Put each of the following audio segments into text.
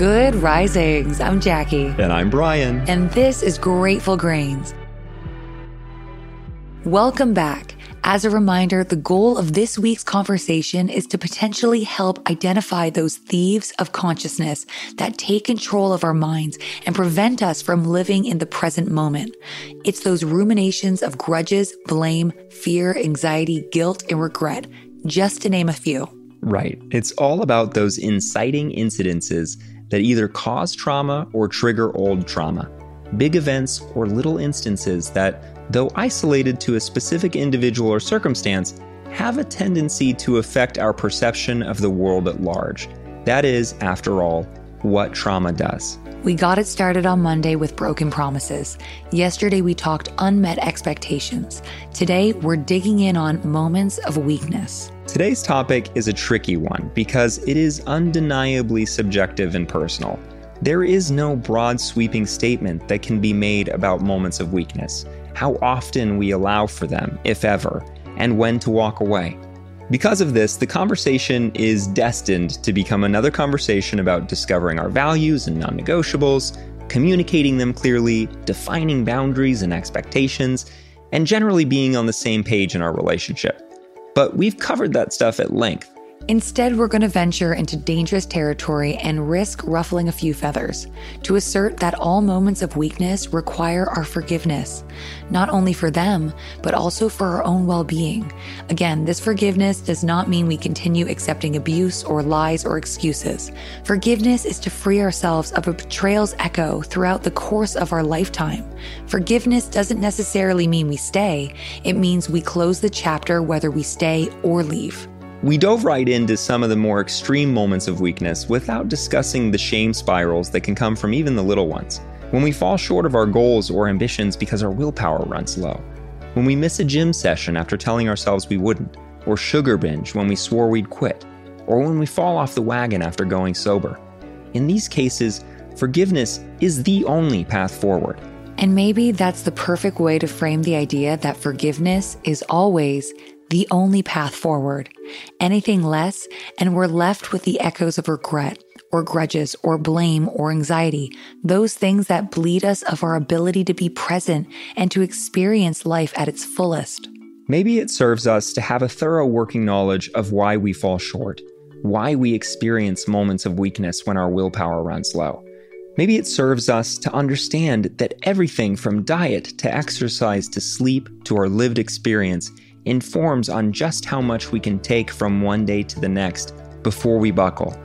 Good risings. I'm Jackie. And I'm Brian. And this is Grateful Grains. Welcome back. As a reminder, the goal of this week's conversation is to potentially help identify those thieves of consciousness that take control of our minds and prevent us from living in the present moment. It's those ruminations of grudges, blame, fear, anxiety, guilt, and regret, just to name a few. Right. It's all about those inciting incidences that either cause trauma or trigger old trauma. Big events or little instances that though isolated to a specific individual or circumstance, have a tendency to affect our perception of the world at large. That is, after all, what trauma does. We got it started on Monday with broken promises. Yesterday, we talked unmet expectations. Today, we're digging in on moments of weakness. Today's topic is a tricky one because it is undeniably subjective and personal. There is no broad sweeping statement that can be made about moments of weakness how often we allow for them, if ever, and when to walk away. Because of this, the conversation is destined to become another conversation about discovering our values and non negotiables, communicating them clearly, defining boundaries and expectations, and generally being on the same page in our relationship. But we've covered that stuff at length, Instead, we're going to venture into dangerous territory and risk ruffling a few feathers to assert that all moments of weakness require our forgiveness, not only for them, but also for our own well being. Again, this forgiveness does not mean we continue accepting abuse or lies or excuses. Forgiveness is to free ourselves of a betrayal's echo throughout the course of our lifetime. Forgiveness doesn't necessarily mean we stay, it means we close the chapter whether we stay or leave. We dove right into some of the more extreme moments of weakness without discussing the shame spirals that can come from even the little ones. When we fall short of our goals or ambitions because our willpower runs low. When we miss a gym session after telling ourselves we wouldn't. Or sugar binge when we swore we'd quit. Or when we fall off the wagon after going sober. In these cases, forgiveness is the only path forward. And maybe that's the perfect way to frame the idea that forgiveness is always the only path forward. Anything less, and we're left with the echoes of regret, or grudges, or blame, or anxiety, those things that bleed us of our ability to be present and to experience life at its fullest. Maybe it serves us to have a thorough working knowledge of why we fall short, why we experience moments of weakness when our willpower runs low. Maybe it serves us to understand that everything from diet to exercise to sleep to our lived experience informs on just how much we can take from one day to the next before we buckle.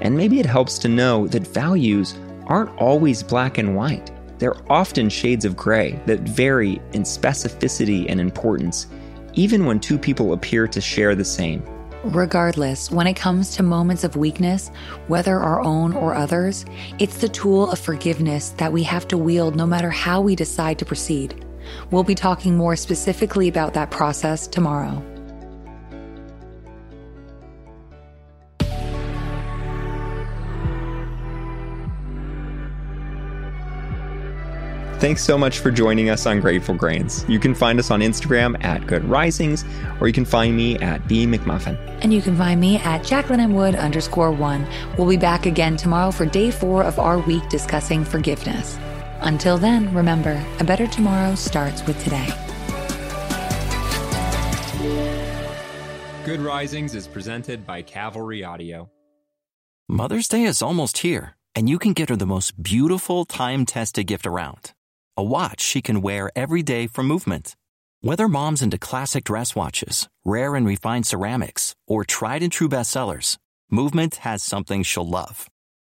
And maybe it helps to know that values aren't always black and white. They're often shades of gray that vary in specificity and importance, even when two people appear to share the same. Regardless, when it comes to moments of weakness, whether our own or others, it's the tool of forgiveness that we have to wield no matter how we decide to proceed. We'll be talking more specifically about that process tomorrow. Thanks so much for joining us on Grateful Grains. You can find us on Instagram at Good Risings, or you can find me at B McMuffin. And you can find me at Jacqueline M. Wood underscore one. We'll be back again tomorrow for day four of our week discussing forgiveness. Until then, remember, a better tomorrow starts with today. Good Risings is presented by Cavalry Audio. Mother's Day is almost here, and you can get her the most beautiful time tested gift around a watch she can wear every day for movement. Whether mom's into classic dress watches, rare and refined ceramics, or tried and true bestsellers, Movement has something she'll love.